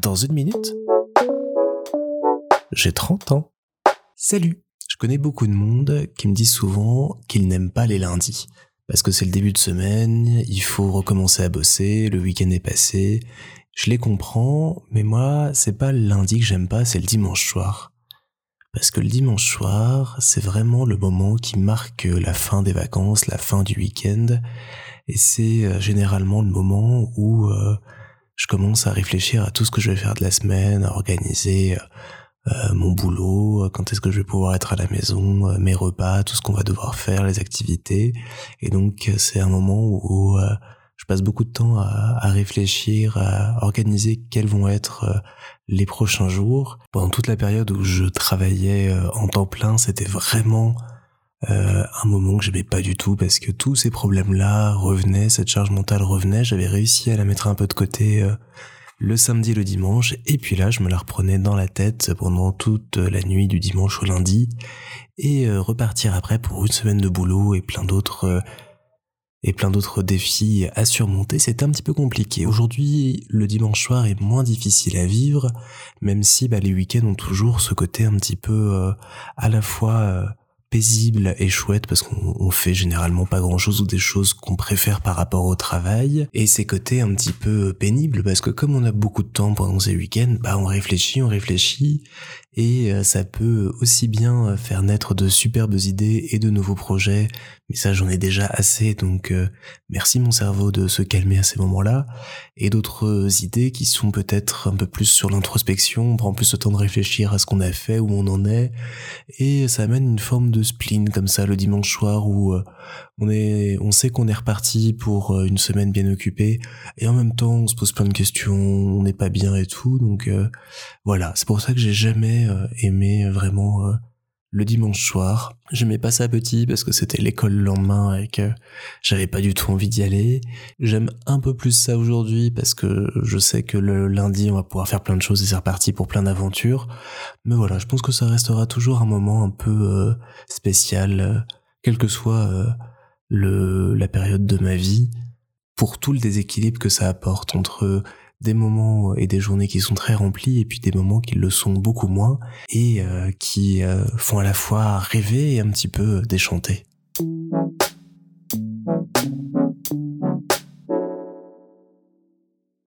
Dans une minute, j'ai 30 ans. Salut Je connais beaucoup de monde qui me dit souvent qu'ils n'aiment pas les lundis. Parce que c'est le début de semaine, il faut recommencer à bosser, le week-end est passé. Je les comprends, mais moi, c'est pas le lundi que j'aime pas, c'est le dimanche soir. Parce que le dimanche soir, c'est vraiment le moment qui marque la fin des vacances, la fin du week-end. Et c'est euh, généralement le moment où euh, je commence à réfléchir à tout ce que je vais faire de la semaine, à organiser euh, mon boulot, quand est-ce que je vais pouvoir être à la maison, mes repas, tout ce qu'on va devoir faire, les activités. Et donc c'est un moment où, je passe beaucoup de temps à, à, réfléchir, à organiser quels vont être les prochains jours. Pendant toute la période où je travaillais en temps plein, c'était vraiment euh, un moment que j'aimais pas du tout parce que tous ces problèmes-là revenaient, cette charge mentale revenait, j'avais réussi à la mettre un peu de côté euh, le samedi, le dimanche, et puis là je me la reprenais dans la tête pendant toute la nuit du dimanche au lundi, et euh, repartir après pour une semaine de boulot et plein d'autres et plein d'autres défis à surmonter, c'est un petit peu compliqué. Aujourd'hui, le dimanche soir est moins difficile à vivre, même si bah, les week-ends ont toujours ce côté un petit peu à la fois paisible et chouette parce qu'on fait généralement pas grand chose ou des choses qu'on préfère par rapport au travail. Et ces côtés un petit peu pénibles parce que comme on a beaucoup de temps pendant ces week-ends, bah on réfléchit, on réfléchit et euh, ça peut aussi bien faire naître de superbes idées et de nouveaux projets. Mais ça j'en ai déjà assez donc euh, merci mon cerveau de se calmer à ces moments-là. Et d'autres idées qui sont peut-être un peu plus sur l'introspection on prend plus le temps de réfléchir à ce qu'on a fait où on en est. Et ça amène une forme de spleen comme ça le dimanche soir où euh, on est on sait qu'on est reparti pour euh, une semaine bien occupée. Et en même temps on se pose plein de questions on n'est pas bien et tout donc voilà. C'est pour ça que j'ai jamais aimé vraiment le dimanche soir. J'aimais pas ça petit parce que c'était l'école le lendemain et que j'avais pas du tout envie d'y aller. J'aime un peu plus ça aujourd'hui parce que je sais que le lundi on va pouvoir faire plein de choses et c'est reparti pour plein d'aventures. Mais voilà, je pense que ça restera toujours un moment un peu euh, spécial, euh, quelle que soit euh, le, la période de ma vie, pour tout le déséquilibre que ça apporte entre des moments et des journées qui sont très remplies et puis des moments qui le sont beaucoup moins et euh, qui euh, font à la fois rêver et un petit peu déchanter.